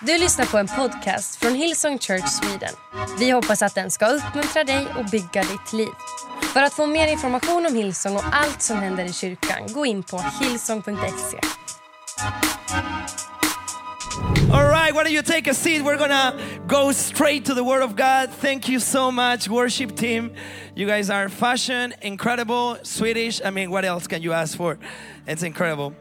Du lyssnar på en podcast från Hillsong Church Sweden. Vi hoppas att den ska uppmuntra dig och bygga ditt liv. För att få mer information om Hillsong och allt som händer i kyrkan, gå in på hillsong.se. All right, why don't you take a seat? We're gonna go straight to the Word of God. Thank you so much, worship team. You guys are fashion, incredible, Swedish. I mean, what else can you ask for? It's incredible.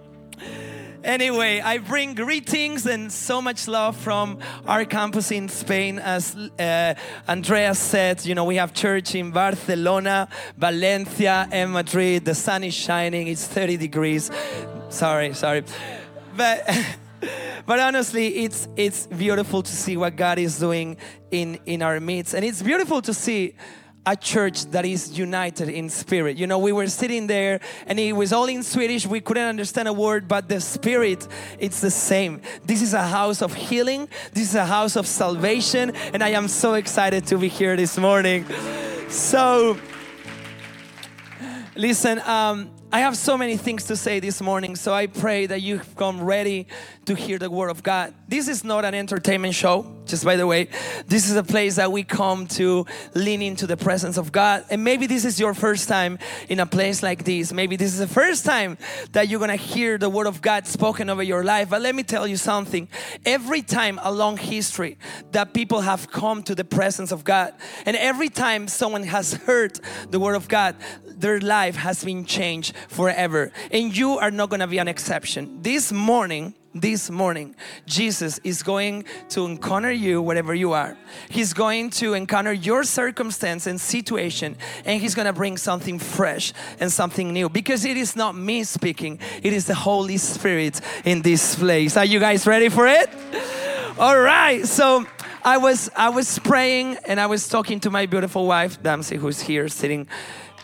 Anyway, I bring greetings and so much love from our campus in Spain. As uh, Andreas said, you know, we have church in Barcelona, Valencia, and Madrid. The sun is shining, it's 30 degrees. Sorry, sorry. But. but honestly it's it's beautiful to see what god is doing in in our midst and it's beautiful to see a church that is united in spirit. You know, we were sitting there and it was all in Swedish. We couldn't understand a word, but the spirit, it's the same. This is a house of healing. This is a house of salvation. And I am so excited to be here this morning. So, listen, um, I have so many things to say this morning, so I pray that you've come ready to hear the Word of God. This is not an entertainment show, just by the way. This is a place that we come to lean into the presence of God. And maybe this is your first time in a place like this. Maybe this is the first time that you're gonna hear the Word of God spoken over your life. But let me tell you something every time along history that people have come to the presence of God, and every time someone has heard the Word of God, their life has been changed forever. And you are not to be an exception. This morning, this morning, Jesus is going to encounter you wherever you are. He's going to encounter your circumstance and situation, and He's going to bring something fresh and something new because it is not me speaking, it is the Holy Spirit in this place. Are you guys ready for it? All right, so I was I was praying and I was talking to my beautiful wife, Damsey, who's here sitting.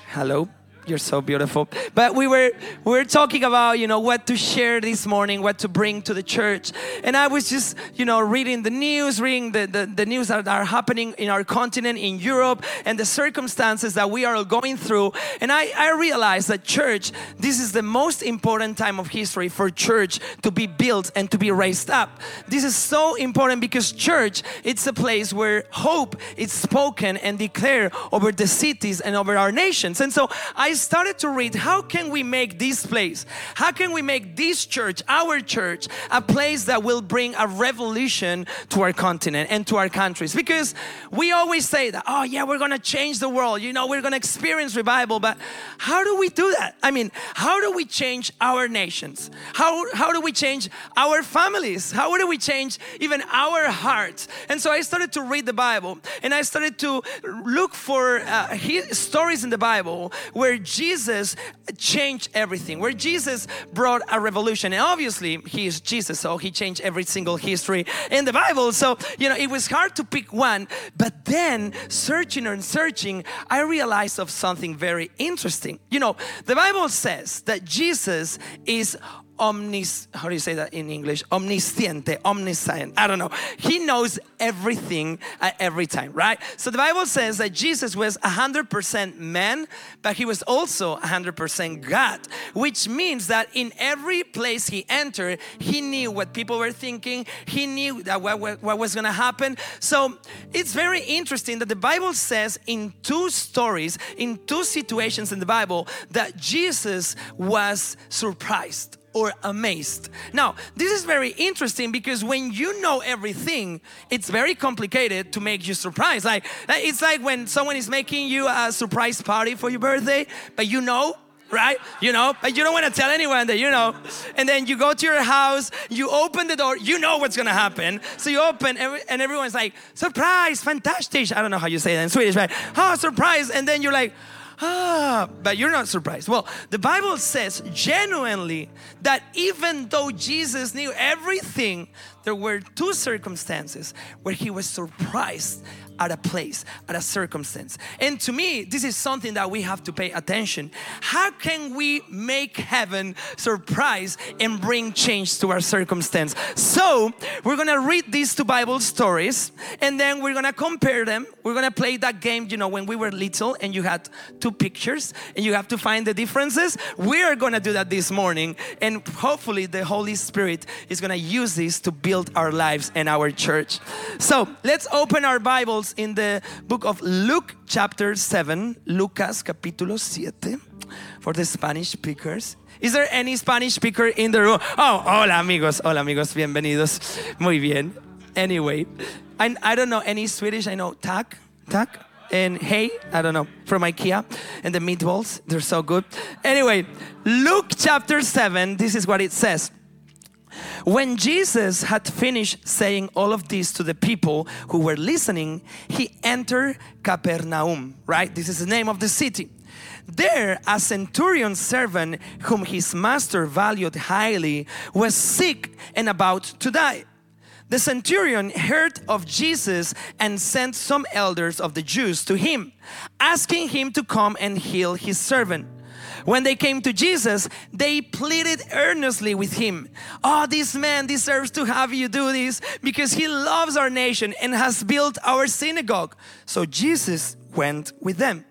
Hello you're so beautiful. But we were we were talking about you know what to share this morning, what to bring to the church, and I was just you know reading the news, reading the, the, the news that are happening in our continent, in Europe, and the circumstances that we are going through. And I, I realized that church, this is the most important time of history for church to be built and to be raised up. This is so important because church, it's a place where hope is spoken and declared over the cities and over our nations. And so I I started to read how can we make this place, how can we make this church, our church, a place that will bring a revolution to our continent and to our countries? Because we always say that, oh yeah, we're gonna change the world, you know, we're gonna experience revival, but how do we do that? I mean, how do we change our nations? How, how do we change our families? How do we change even our hearts? And so I started to read the Bible and I started to look for uh, stories in the Bible where Jesus changed everything, where Jesus brought a revolution. And obviously, he is Jesus, so he changed every single history in the Bible. So, you know, it was hard to pick one. But then, searching and searching, I realized of something very interesting. You know, the Bible says that Jesus is omnis, how do you say that in English? Omnisciente, omniscient. I don't know. He knows everything at every time, right? So the Bible says that Jesus was 100% man, but he was also 100% God, which means that in every place he entered, he knew what people were thinking, he knew that what, what was going to happen. So it's very interesting that the Bible says in two stories, in two situations in the Bible, that Jesus was surprised or amazed. Now, this is very interesting because when you know everything, it's very complicated to make you surprised. Like eh, it's like when someone is making you a surprise party for your birthday, but you know right? You know, but you don't want to tell anyone that you know. And then you go to your house, you open the door, you know what's gonna happen. So you open, and everyone's like, surprise, fantastic. I don't know how you say that in Swedish, right? Oh, surprise. And then you're like, ah, but you're not surprised. Well, the Bible says genuinely that even though Jesus knew everything, there were two circumstances where he was surprised at a place, at a circumstance. And to me, this is something that we have to pay attention. How can we make heaven surprise and bring change to our circumstance? So, we're gonna read these two Bible stories and then we're gonna compare them. We're gonna play that game, you know, when we were little and you had two pictures and you have to find the differences. We are to do that this morning. And hopefully, the Holy Spirit is to use this to build our lives and our church. So let's open our Bibles in the book of Luke, chapter 7, Lucas capítulo 7, for the Spanish speakers. Is there any Spanish speaker in the room? Oh, hola amigos, hola amigos, bienvenidos. Muy bien. Anyway, I, I don't know any Swedish. I know tak, tak, and hey, I don't know, from IKEA. And the meatballs, they're so good. Anyway, Luke chapter 7, this is what it says. When Jesus had finished saying all of this to the people who were listening, he entered Capernaum, right? This is the name of the city. There, a centurion servant whom his master valued highly was sick and about to die. The centurion heard of Jesus and sent some elders of the Jews to him, asking him to come and heal his servant. When they came to Jesus, they pleaded earnestly with him. Oh, this man deserves to have you do this because he loves our nation and has built our synagogue. So Jesus went with them.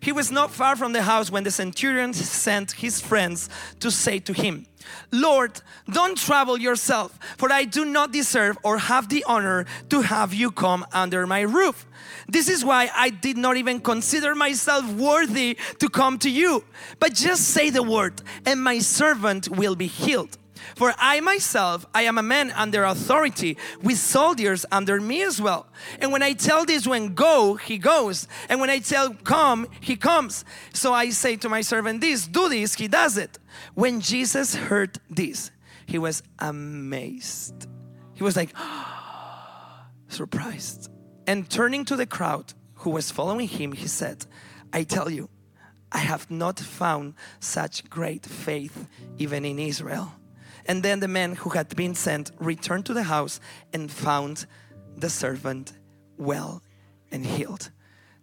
He was not far from the house when the centurion sent his friends to say to him, Lord, don't trouble yourself, for I do not deserve or have the honor to have you come under my roof. This is why I did not even consider myself worthy to come to you. But just say the word, and my servant will be healed. For I myself, I am a man under authority with soldiers under me as well. And when I tell this one, go, he goes. And when I tell come, he comes. So I say to my servant this, do this, he does it. When Jesus heard this, he was amazed. He was like, surprised. And turning to the crowd who was following him, he said, I tell you, I have not found such great faith even in Israel. And then the man who had been sent returned to the house and found the servant well and healed.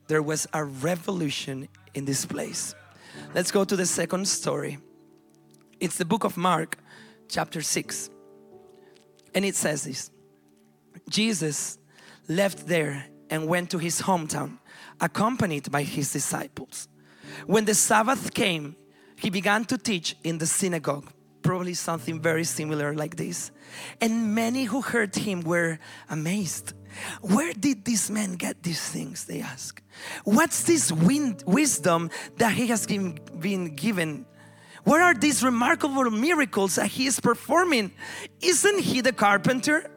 There was a revolution in this place. Let's go to the second story. It's the book of Mark, chapter 6. And it says this Jesus left there and went to his hometown, accompanied by his disciples. When the Sabbath came, he began to teach in the synagogue probably something very similar like this. And many who heard him were amazed. Where did this man get these things? They ask. What's this wind, wisdom that he has been given? Where are these remarkable miracles that he is performing? Isn't he the carpenter?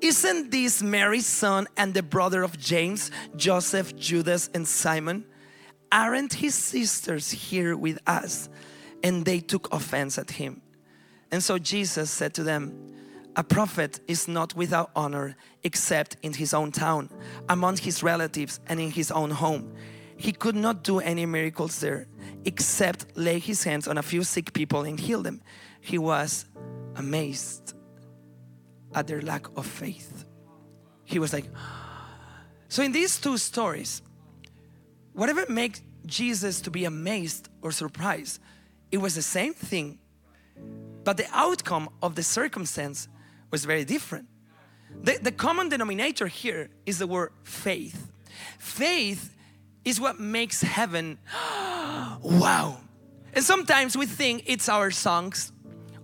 Isn't this Mary's son and the brother of James, Joseph, Judas, and Simon? Aren't his sisters here with us? And they took offense at him. And so Jesus said to them, a prophet is not without honor except in his own town, among his relatives, and in his own home. He could not do any miracles there except lay his hands on a few sick people and heal them. He was amazed at their lack of faith. He was like, so in these two stories, whatever makes Jesus to be amazed or surprised, it was the same thing but the outcome of the circumstance was very different. The, the common denominator here is the word faith. Faith is what makes heaven wow. And sometimes we think it's our songs,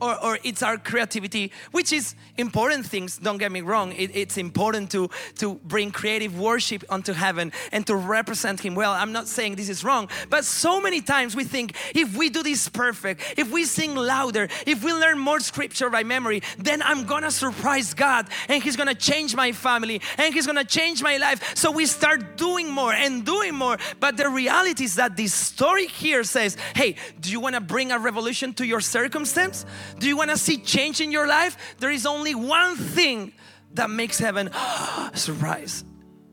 or, or it's our creativity, which is important things, don't get me wrong. It, it's important to, to bring creative worship onto heaven and to represent Him well. I'm not saying this is wrong, but so many times we think if we do this perfect, if we sing louder, if we learn more scripture by memory, then I'm gonna surprise God and He's gonna change my family and He's gonna change my life. So we start doing more and doing more. But the reality is that this story here says, hey, do you wanna bring a revolution to your circumstance? Do you want to see change in your life? There is only one thing that makes heaven surprise.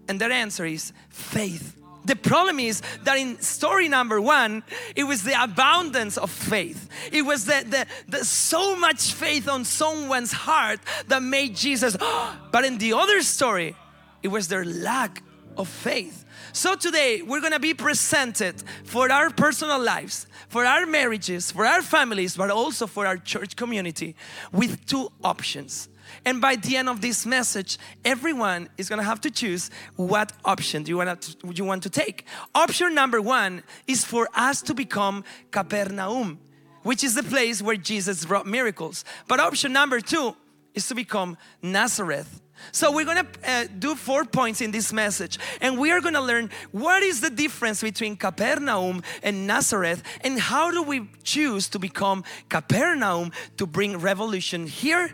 And that answer is faith. The problem is that in story number one, it was the abundance of faith. It was the, the, the so much faith on someone's heart that made Jesus. But in the other story, it was their lack of faith. So today we're gonna be presented for our personal lives, for our marriages, for our families, but also for our church community with two options. And by the end of this message, everyone is gonna have to choose what option do you want to, you want to take. Option number one is for us to become Capernaum, which is the place where Jesus wrought miracles. But option number two is to become Nazareth. So we're gonna uh, do four points in this message, and we are gonna learn what is the difference between Capernaum and Nazareth, and how do we choose to become Capernaum to bring revolution here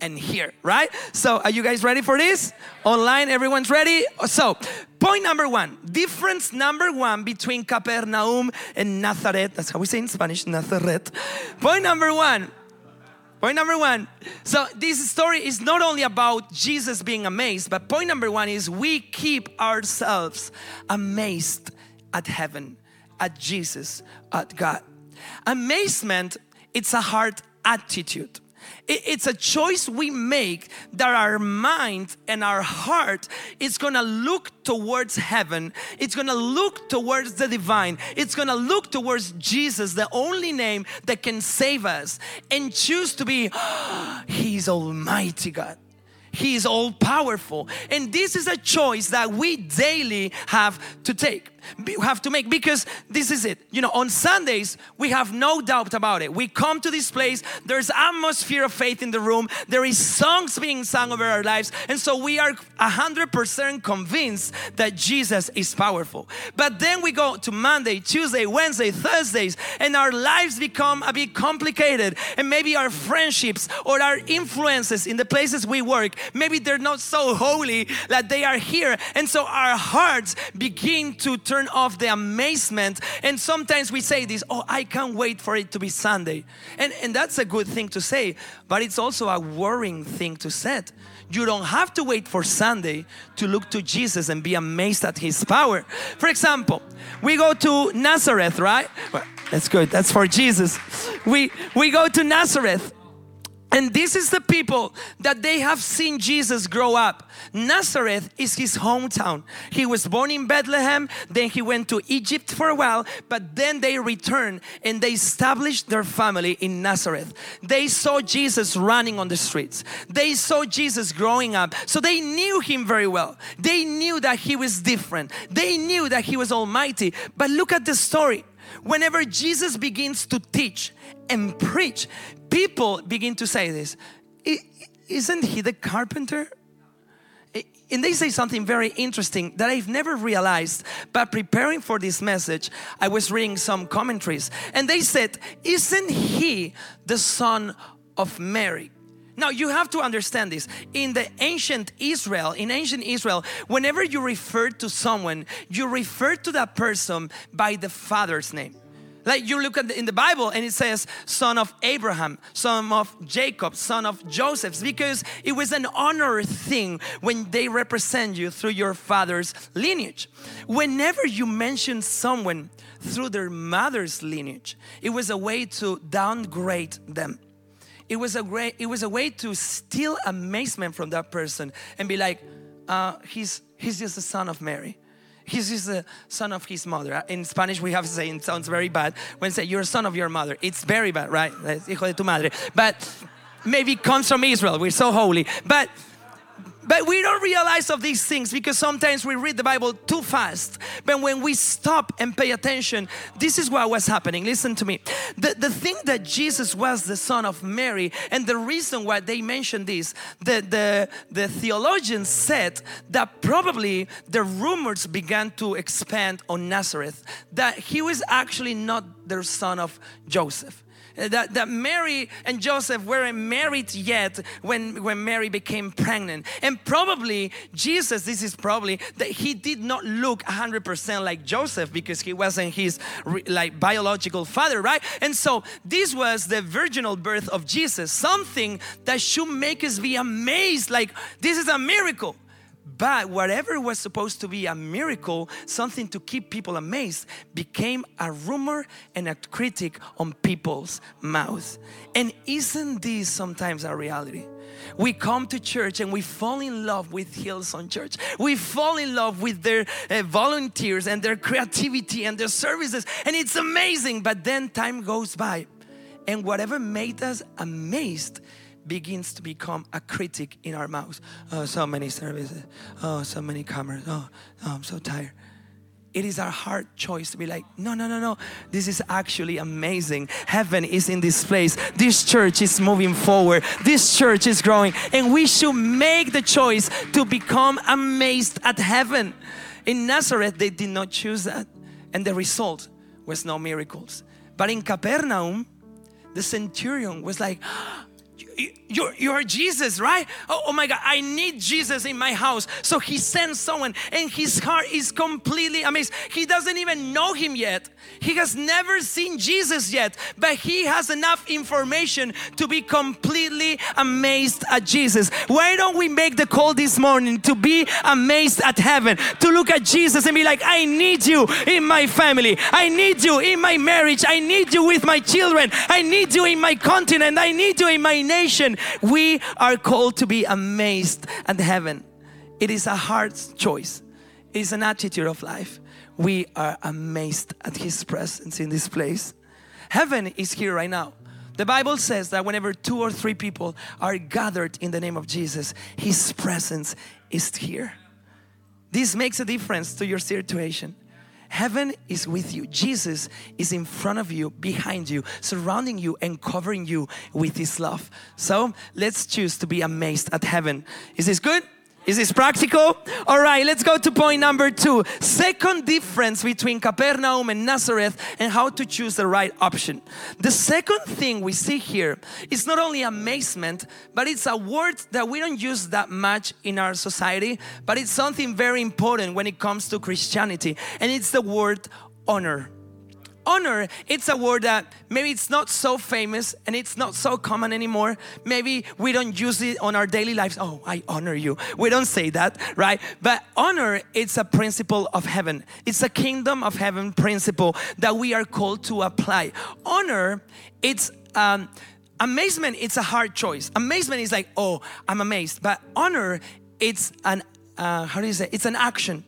and here, right? So are you guys ready for this? Online, everyone's ready? So point number one, difference number one between Capernaum and Nazareth. That's how we say in Spanish, Nazareth. Point number one Point number one. So, this story is not only about Jesus being amazed, but point number one is we keep ourselves amazed at heaven, at Jesus, at God. Amazement, it's a heart attitude. It's a choice we make that our mind and our heart is gonna look towards heaven. It's gonna look towards the divine. It's gonna look towards Jesus, the only name that can save us, and choose to be, He's Almighty God. He is all powerful. And this is a choice that we daily have to take have to make because this is it. You know, on Sundays, we have no doubt about it. We come to this place, there's atmosphere of faith in the room, there is songs being sung over our lives, and so we are 100% convinced that Jesus is powerful. But then we go to Monday, Tuesday, Wednesday, Thursdays, and our lives become a bit complicated, and maybe our friendships or our influences in the places we work, maybe they're not so holy that they are here, and so our hearts begin to turn turn off the amazement. And sometimes we say this, oh, I can't wait for it to be Sunday. And, and that's a good thing to say, but it's also a worrying thing to say. You don't have to wait for Sunday to look to Jesus and be amazed at His power. For example, we go to Nazareth, right? Well, that's good. That's for Jesus. We we go to Nazareth and this is the people that they have seen Jesus grow up. Nazareth is his hometown. He was born in Bethlehem, then he went to Egypt for a while, but then they returned and they established their family in Nazareth. They saw Jesus running on the streets. They saw Jesus growing up. So they knew him very well. They knew that he was different. They knew that he was almighty. But look at the story. Whenever Jesus begins to teach and preach, people begin to say this Isn't he the carpenter? And they say something very interesting that I've never realized, but preparing for this message, I was reading some commentaries, and they said, Isn't he the son of Mary? Now you have to understand this. In the ancient Israel, in ancient Israel, whenever you refer to someone, you refer to that person by the father's name. Like you look at the, in the Bible and it says son of Abraham, son of Jacob, son of Joseph, because it was an honor thing when they represent you through your father's lineage. Whenever you mention someone through their mother's lineage, it was a way to downgrade them. It was a great, it was a way to steal amazement from that person and be like, uh, he's he's just the son of Mary He's just the son of his mother. In Spanish, we have to say, it sounds very bad when say you're son of your mother. It's very bad, right? Hijo de tu madre. But maybe comes from Israel. We're so holy. But but we don't realize of these things because sometimes we read the Bible too fast. But when we stop and pay attention, this is what was happening. Listen to me. The, the thing that Jesus was the son of Mary, and the reason why they mentioned this, the, the, the theologians said that probably the rumors began to expand on Nazareth, that he was actually not their son of Joseph that, that Mary and Joseph weren't married yet when, when Mary became pregnant. And probably Jesus, this is probably that he did not look 100% like Joseph because he wasn't his like biological father, right? And so this was the virginal birth of Jesus, something that should make us be amazed like this is a miracle. But whatever was supposed to be a miracle, something to keep people amazed, became a rumor and a critic on people's mouths. And isn't this sometimes a reality? We come to church and we fall in love with Hillsong Church. We fall in love with their uh, volunteers and their creativity and their services, and it's amazing. But then time goes by, and whatever made us amazed begins to become a critic in our mouths. Oh, so many services. Oh, so many cameras. Oh, oh, I'm so tired. It is our hard choice to be like, no, no, no, no. This is actually amazing. Heaven is in this place. This church is moving forward. This church is growing. And we should make the choice to become amazed at heaven. In Nazareth, they did not choose that. And the result was no miracles. But in Capernaum, the centurion was like, you're, you're Jesus, right? Oh, oh, my God, I need Jesus in my house. So he sends someone, and his heart is completely amazed. He doesn't even know him yet. He has never seen Jesus yet, but he has enough information to be completely amazed at Jesus. Why don't we make the call this morning to be amazed at heaven, to look at Jesus and be like, I need you in my family, I need you in my marriage, I need you with my children, I need you in my continent, I need you in my nation. We are called to be amazed at heaven. It is a hard choice, it is an attitude of life we are amazed at His presence in this place. Heaven is here right now. The Bible says that whenever two or three people are gathered in the name of Jesus, His presence is here. This makes a difference to your situation. Heaven is with you. Jesus is in front of you, behind you, surrounding you, and covering you with His love. So let's choose to be amazed at heaven. Is this good? Is this practical? All right, let's go to point number two. Second difference between Capernaum and Nazareth and how to choose the right option. The second thing we see here is not only amazement, but it's a word that we don't use that much in our society, but it's something very important when it comes to Christianity, and it's the word honor honor. It's a word that maybe it's not so famous and it's not so common anymore. Maybe we don't use it on our daily lives. Oh i honor you. We don't say that right? But honor it's a principle of heaven. It's a kingdom of heaven principle that we are called to apply. Honor it's um, amazement it's a hard choice. Amazement is like oh i'm amazed. But honor it's an uh, how do you say? It's an action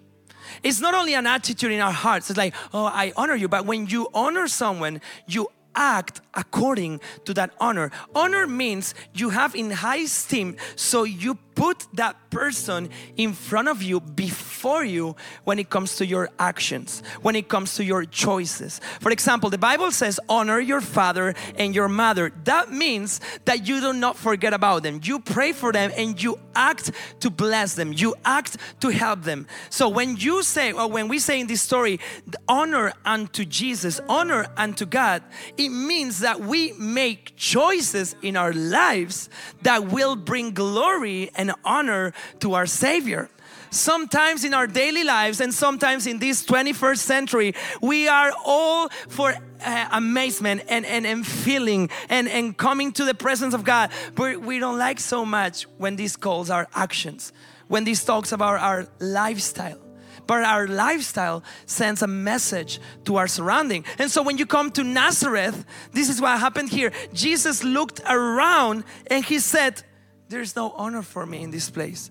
it's not only an attitude in our hearts, it's like, oh, I honor you, but when you honor someone, you act according to that honor. Honor means you have in high esteem, so you put that person in front of you before you when it comes to your actions, when it comes to your choices. For example, the Bible says, honor your father and your mother. That means that you do not forget about them. You pray for them and you act to bless them, you act to help them. So when you say, or when we say in this story, honor unto Jesus, honor unto God, it means that we make choices in our lives that will bring glory and and honor to our Savior. Sometimes in our daily lives, and sometimes in this 21st century, we are all for uh, amazement and, and, and feeling and, and coming to the presence of God. But we don't like so much when this calls our actions, when this talks about our lifestyle but our lifestyle sends a message to our surrounding. And so when you come to Nazareth, this is what happened here. Jesus looked around and he said, there's no honor for me in this place.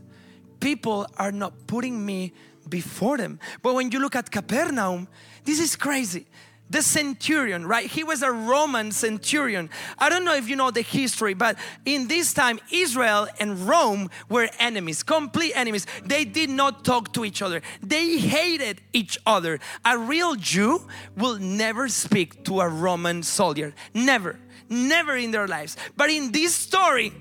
People are not putting me before them. But when you look at Capernaum, this is crazy. The centurion, right? He was a Roman centurion. I don't know if you know the history, but in this time, Israel and Rome were enemies, complete enemies. They did not talk to each other, they hated each other. A real Jew will never speak to a Roman soldier. Never, never in their lives. But in this story,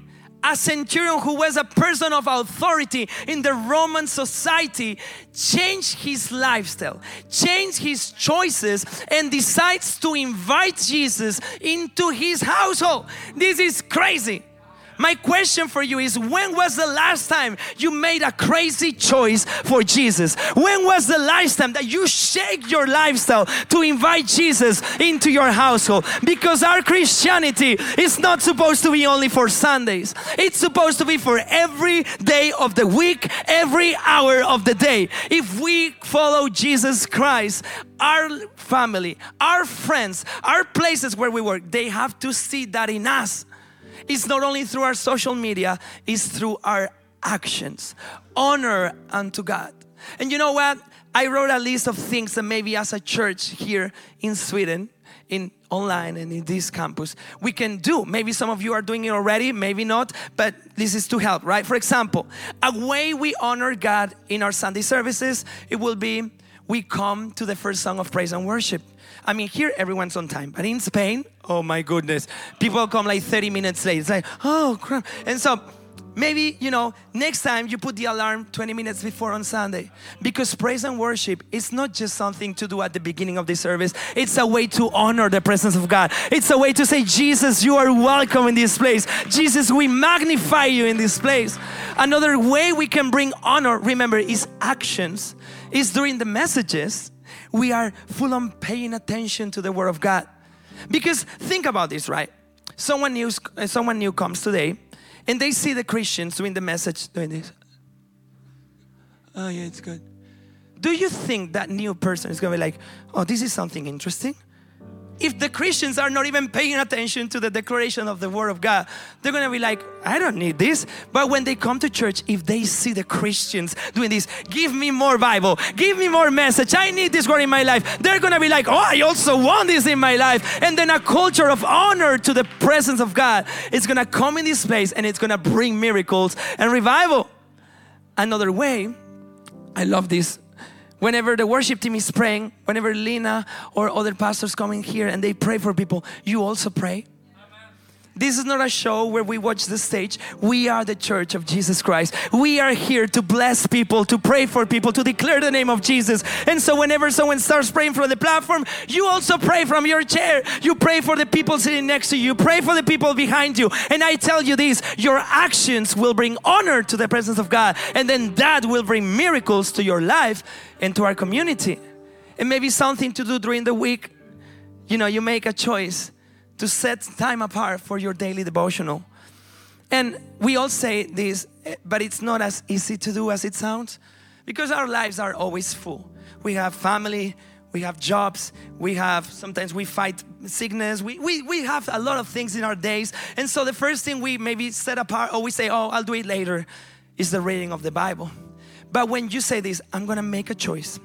a centurion who was a person of authority in the Roman society changed his lifestyle, changed his choices, and decides to invite Jesus into his household. This is crazy. My question for you is when was the last time you made a crazy choice for Jesus? When was the last time that you shake your lifestyle to invite Jesus into your household? Because our Christianity is not supposed to be only for Sundays, it's supposed to be for every day of the week, every hour of the day. If we follow Jesus Christ, our family, our friends, our places where we work, they have to see that in us. It's not only through our social media, it's through our actions. Honor unto God. And you know what? I wrote a list of things that maybe as a church here in Sweden in online and in this campus, we can do. Maybe some of you are doing it already, maybe not, but this is to help, right? For example, a way we honor God in our Sunday services, it will be we come to the first song of praise and worship. I mean, here everyone's on time, but in Spain, oh my goodness, people come like 30 minutes late. It's like, oh crap. And so maybe, you know, next time you put the alarm 20 minutes before on Sunday because praise and worship is not just something to do at the beginning of the service, it's a way to honor the presence of God. It's a way to say, Jesus, you are welcome in this place. Jesus, we magnify you in this place. Another way we can bring honor, remember, is actions, is during the messages we are full on paying attention to the Word of God. Because think about this, right? Someone new, someone new comes today and they see the Christians doing the message doing this. Oh, yeah, it's good. Do you think that new person is gonna be like, oh, this is something interesting? If the Christians are not even paying attention to the declaration of the Word of God, they're gonna be like, I don't need this. But when they come to church, if they see the Christians doing this, give me more Bible, give me more message, I need this word in my life, they're gonna be like, oh, I also want this in my life. And then a culture of honor to the presence of God is gonna come in this place and it's gonna bring miracles and revival. Another way, I love this Whenever the worship team is praying, whenever Lina or other pastors come in here and they pray for people, you also pray. This is not a show where we watch the stage. We are the church of Jesus Christ. We are here to bless people, to pray for people, to declare the name of Jesus. And so, whenever someone starts praying from the platform, you also pray from your chair. You pray for the people sitting next to you, pray for the people behind you. And I tell you this your actions will bring honor to the presence of God, and then that will bring miracles to your life and to our community. It may be something to do during the week. You know, you make a choice to set time apart for your daily devotional. And we all say this, but it's not as easy to do as it sounds because our lives are always full. We have family, we have jobs, we have sometimes we fight sickness, we, we, we have a lot of things in our days. And so the first thing we maybe set apart or we say, oh, I'll do it later, is the reading of the Bible. But when you say this, I'm gonna make a choice.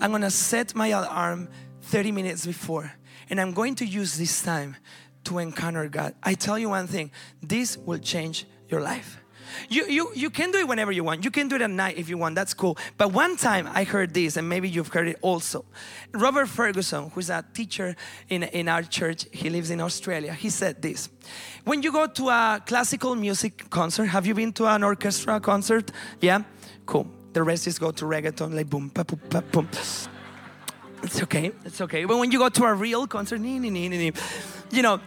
I'm gonna set my alarm 30 minutes before and I'm going to use this time to encounter God. I tell you one thing this will change your life. You, you, you can do it whenever you want. You can do it at night if you want. That's cool. But one time I heard this, and maybe you've heard it also. Robert Fergusson, who's a teacher in, in our church, he lives in Australia. He said this When you go to a classical music concert, have you been to an orchestra concert? Yeah? Cool. The rest is go to reggaeton, like boom, pa, boom, pa, boom. It's okay. It's okay. But when you go to a real concert, you know,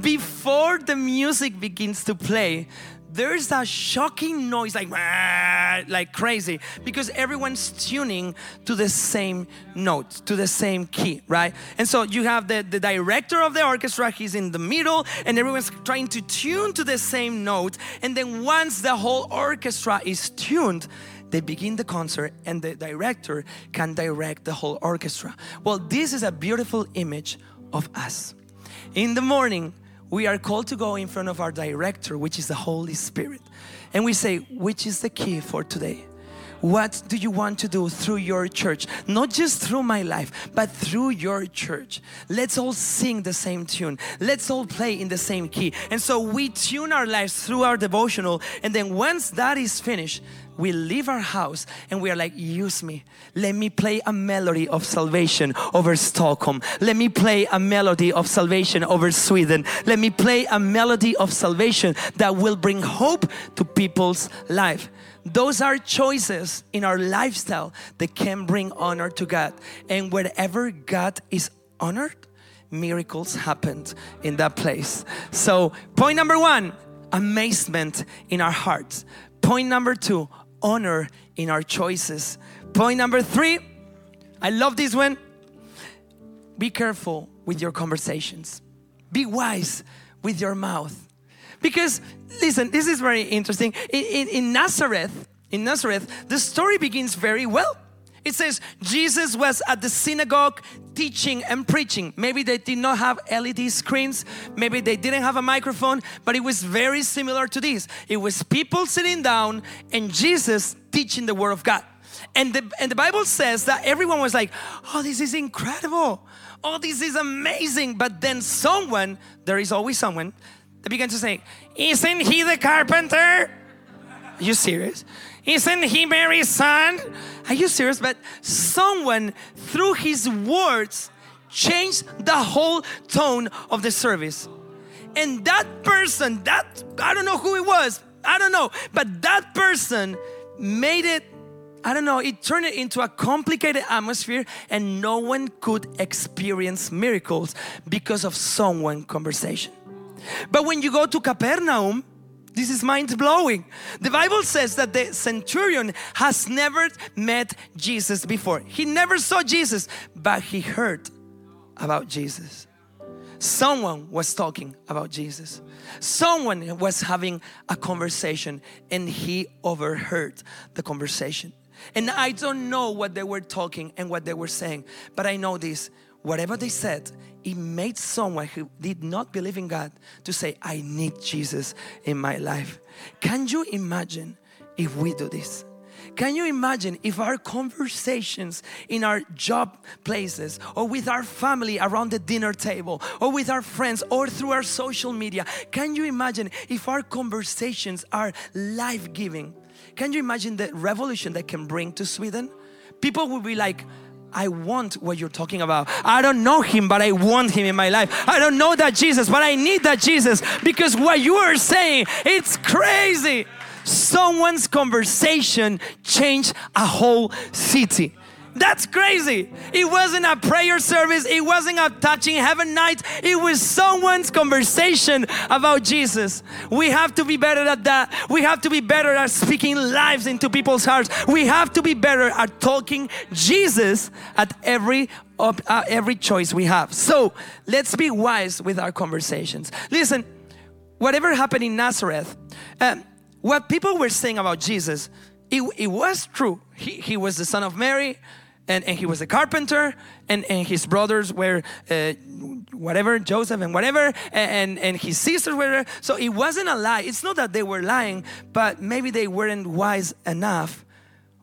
before the music begins to play, there's a shocking noise like like crazy because everyone's tuning to the same note to the same key right and so you have the, the director of the orchestra he's in the middle and everyone's trying to tune to the same note and then once the whole orchestra is tuned they begin the concert and the director can direct the whole orchestra. Well, this is a beautiful image of us. In the morning, we are called to go in front of our director, which is the Holy Spirit. And we say, which is the key for today? What do you want to do through your church? Not just through my life, but through your church. Let's all sing the same tune. Let's all play in the same key. And so we tune our lives through our devotional. And then once that is finished, we leave our house and we are like, use me. Let me play a melody of salvation over Stockholm. Let me play a melody of salvation over Sweden. Let me play a melody of salvation that will bring hope to people's life. Those are choices in our lifestyle that can bring honor to God. And wherever God is honored, miracles happened in that place. So, point number one, amazement in our hearts. Point number two, honor in our choices. Point number three, I love this one. Be careful with your conversations, be wise with your mouth. Because, listen, this is very interesting. In, in, in Nazareth, in Nazareth, the story begins very well. It says Jesus was at the synagogue teaching and preaching. Maybe they did not have LED screens, maybe they didn't have a microphone, but it was very similar to this. It was people sitting down and Jesus teaching the Word of God. And the, and the Bible says that everyone was like, oh, this is incredible. Oh, this is amazing. But then someone, there is always someone, that began to say, Isn't he the carpenter? Are you serious? Isn't he Mary's son? Are you serious? But someone, through his words, changed the whole tone of the service. And that person, that, I don't know who it was, I don't know, but that person made it I don't know, it turned it into a complicated atmosphere and no one could experience miracles because of someone conversation. But when you go to Capernaum, this is mind blowing. The Bible says that the centurion has never met Jesus before. He never saw Jesus, but he heard about Jesus. Someone was talking about Jesus. Someone was having a conversation and he overheard the conversation. And I don't know what they were talking and what they were saying, but I know this whatever they said, it made someone who did not believe in God to say, I need Jesus in my life. Can you imagine if we do this? Can you imagine if our conversations in our job places or with our family around the dinner table or with our friends or through our social media, can you imagine if our conversations are life giving? Can you imagine the revolution that can bring to Sweden? People will be like, I want what you're talking about. I don't know him, but I want him in my life. I don't know that Jesus, but I need that Jesus because what you are saying, it's crazy. Someone's conversation changed a whole city. That's crazy. It wasn't a prayer service, it wasn't a touching heaven night, it was someone's conversation about Jesus. We have to be better at that. We have to be better at speaking lives into people's hearts. We have to be better at talking Jesus at every uh, every choice we have. So, let's be wise with our conversations. Listen, whatever happened in Nazareth, um, what people were saying about Jesus, it, it was true. He, he was the son of Mary and, and he was a carpenter and, and his brothers were uh, whatever joseph and whatever and, and his sisters were so it wasn't a lie. It's not that they were lying but maybe they weren't wise enough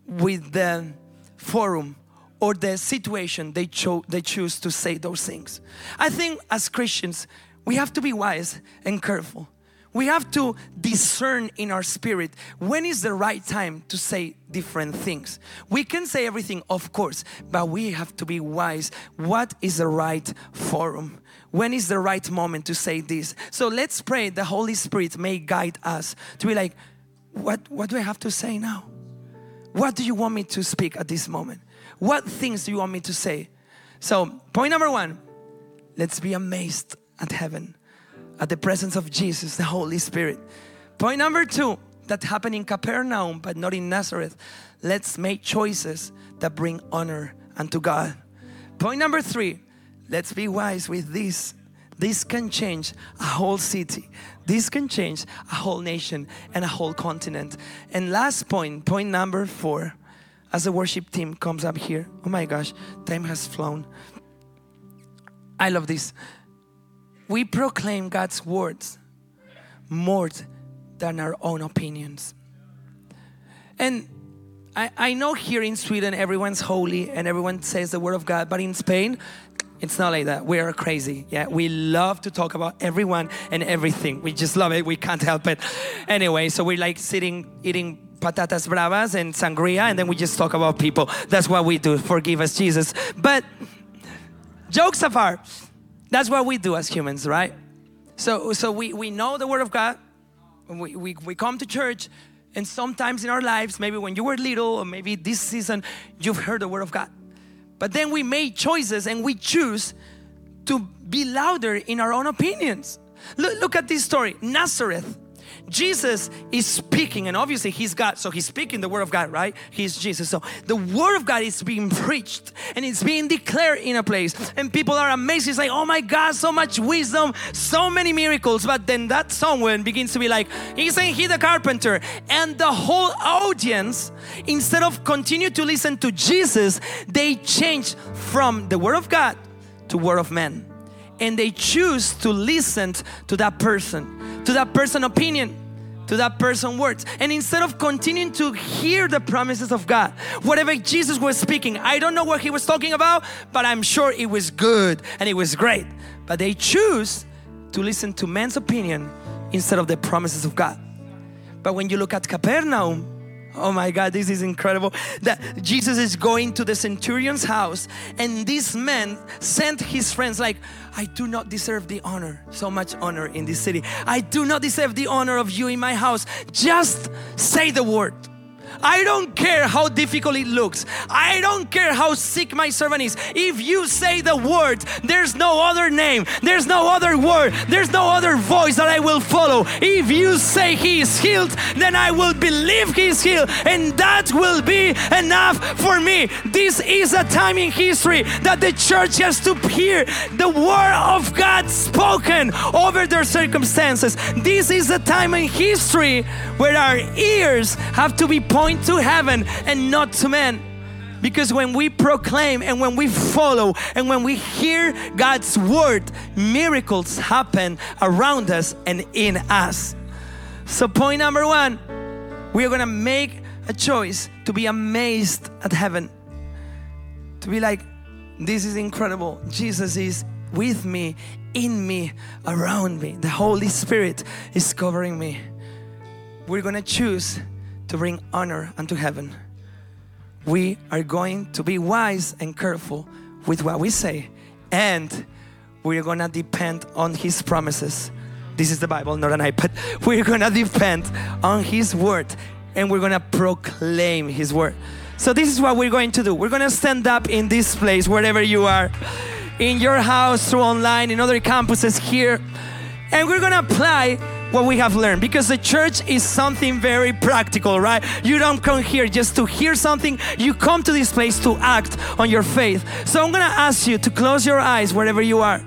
with the forum or the situation they chose they choose to say those things. I think as christians we have to be wise and careful we have to discern in our spirit when is the right time to say different things. We can say everything, of course, but we have to be wise. What is the right forum? When is the right moment to say this? So let's pray the Holy Spirit may guide us to be like, what, what do I have to say now? What do you want me to speak at this moment? What things do you want me to say? So, point number one, let's be amazed at heaven at the presence of Jesus, the Holy Spirit. Point number two that happened in Capernaum but not in Nazareth. Let's make choices that bring honor unto God. Point number three, let's be wise with this. This can change a whole city. This can change a whole nation and a whole continent. And last point, point number four, as the worship team comes up here. Oh my gosh, time has flown. I love this we proclaim God's words more than our own opinions. And I, I know here in Sweden everyone's holy and everyone says the word of God, but in Spain, it's not like that. We are crazy. Yeah, we love to talk about everyone and everything. We just love it. We can't help it. Anyway, so we're like sitting eating patatas bravas and sangria, and then we just talk about people. That's what we do. Forgive us, Jesus. But jokes apart, that's what we do as humans, right? So, so we, we know the Word of God. We, we, we come to church, and sometimes in our lives, maybe when you were little, or maybe this season, you've heard the Word of God. But then we made choices and we choose to be louder in our own opinions. Look, look at this story Nazareth Jesus is speaking, and obviously He's God, so He's speaking the Word of God, right? He's Jesus. So the Word of God is being preached and it's being declared in a place, and people are amazed. It's like, oh my God, so much wisdom, so many miracles. But then that someone begins to be like, Isn't He the carpenter? And the whole audience, instead of continue to listen to Jesus, they change from the Word of God to Word of man and they choose to listen to that person, to that person opinion. to that person words. And instead of continuing to hear the promises of God, whatever Jesus was speaking, I don't know what he was talking about, but I'm sure it was good and it was great. But they choose to listen to man's opinion instead of the promises of God. But when you look at Capernaum, Oh my God, this is incredible. That Jesus is going to the centurion's house, and this man sent his friends, like, I do not deserve the honor, so much honor in this city. I do not deserve the honor of you in my house. Just say the word. I don't care how difficult it looks. I don't care how sick my servant is. If you say the word, there's no other name, there's no other word, there's no other voice that I will follow. If you say he is healed, then I will believe he is healed, and that will be enough for me. This is a time in history that the church has to hear the word of God spoken over their circumstances. This is a time in history where our ears have to be pointed point to heaven and not to men. Because when we proclaim and when we follow and when we hear God's word, miracles happen around us and in us. So, point number one, we are gonna make a choice to be amazed at heaven. To be like, this is incredible. Jesus is with me, in me, around me. The Holy Spirit is covering me. We're gonna choose to bring honor unto heaven. We are going to be wise and careful with what we say, and we're gonna depend on His promises. This is the Bible, not an iPad. We're gonna depend on His word and we're gonna proclaim His word. So, this is what we're going to do. We're gonna stand up in this place, wherever you are, in your house, through online, in other campuses here, and we're gonna apply what we have learned because the church is something very practical, right? You don't come here just to hear something, you come to this place to act on your faith. So I'm gonna ask you to close your eyes wherever you are.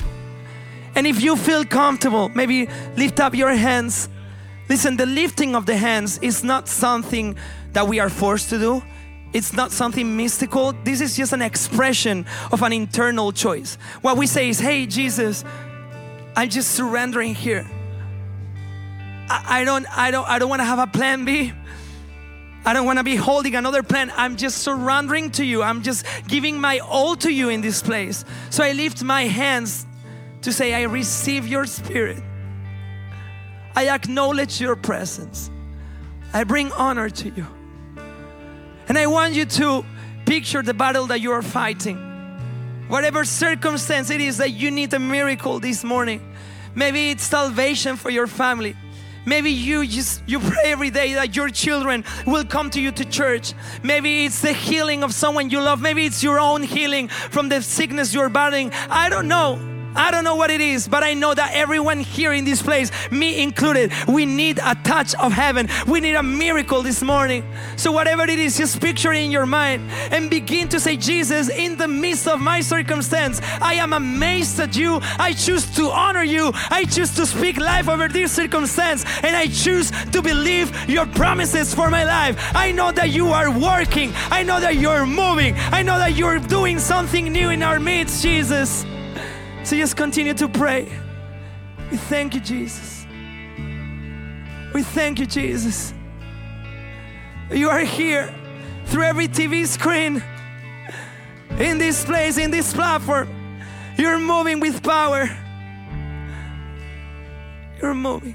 And if you feel comfortable, maybe lift up your hands. Listen, the lifting of the hands is not something that we are forced to do. It's not something mystical. This is just an expression of an internal choice. What we say is, hey, Jesus, I'm just surrendering here. I, don't, I don't, I don't want to have a plan B. I don't want to be holding another plan. I'm just surrendering to you. I'm just giving my all to you in this place. So I lift my hands to say, I receive your spirit. I acknowledge your presence. I bring honor to you. And I want you to picture the battle that you are fighting. Whatever circumstance it is that you need a miracle this morning. Maybe it's salvation for your family. Maybe you just you pray every day that your children will come to you to church. Maybe it's the healing of someone you love. Maybe it's your own healing from the sickness you're battling. I don't know. I don't know what it is, but I know that everyone here in this place, me included, we need a touch of heaven. We need a miracle this morning. So, whatever it is, just picture it in your mind and begin to say, Jesus, in the midst of my circumstance, I am amazed at you. I choose to honor you. I choose to speak life over this circumstance, and I choose to believe your promises for my life. I know that you are working. I know that you're moving. I know that you're doing something new in our midst, Jesus. So just continue to pray. We thank you, Jesus. We thank you, Jesus. You are here through every TV screen, in this place, in this platform. You're moving with power. You're moving.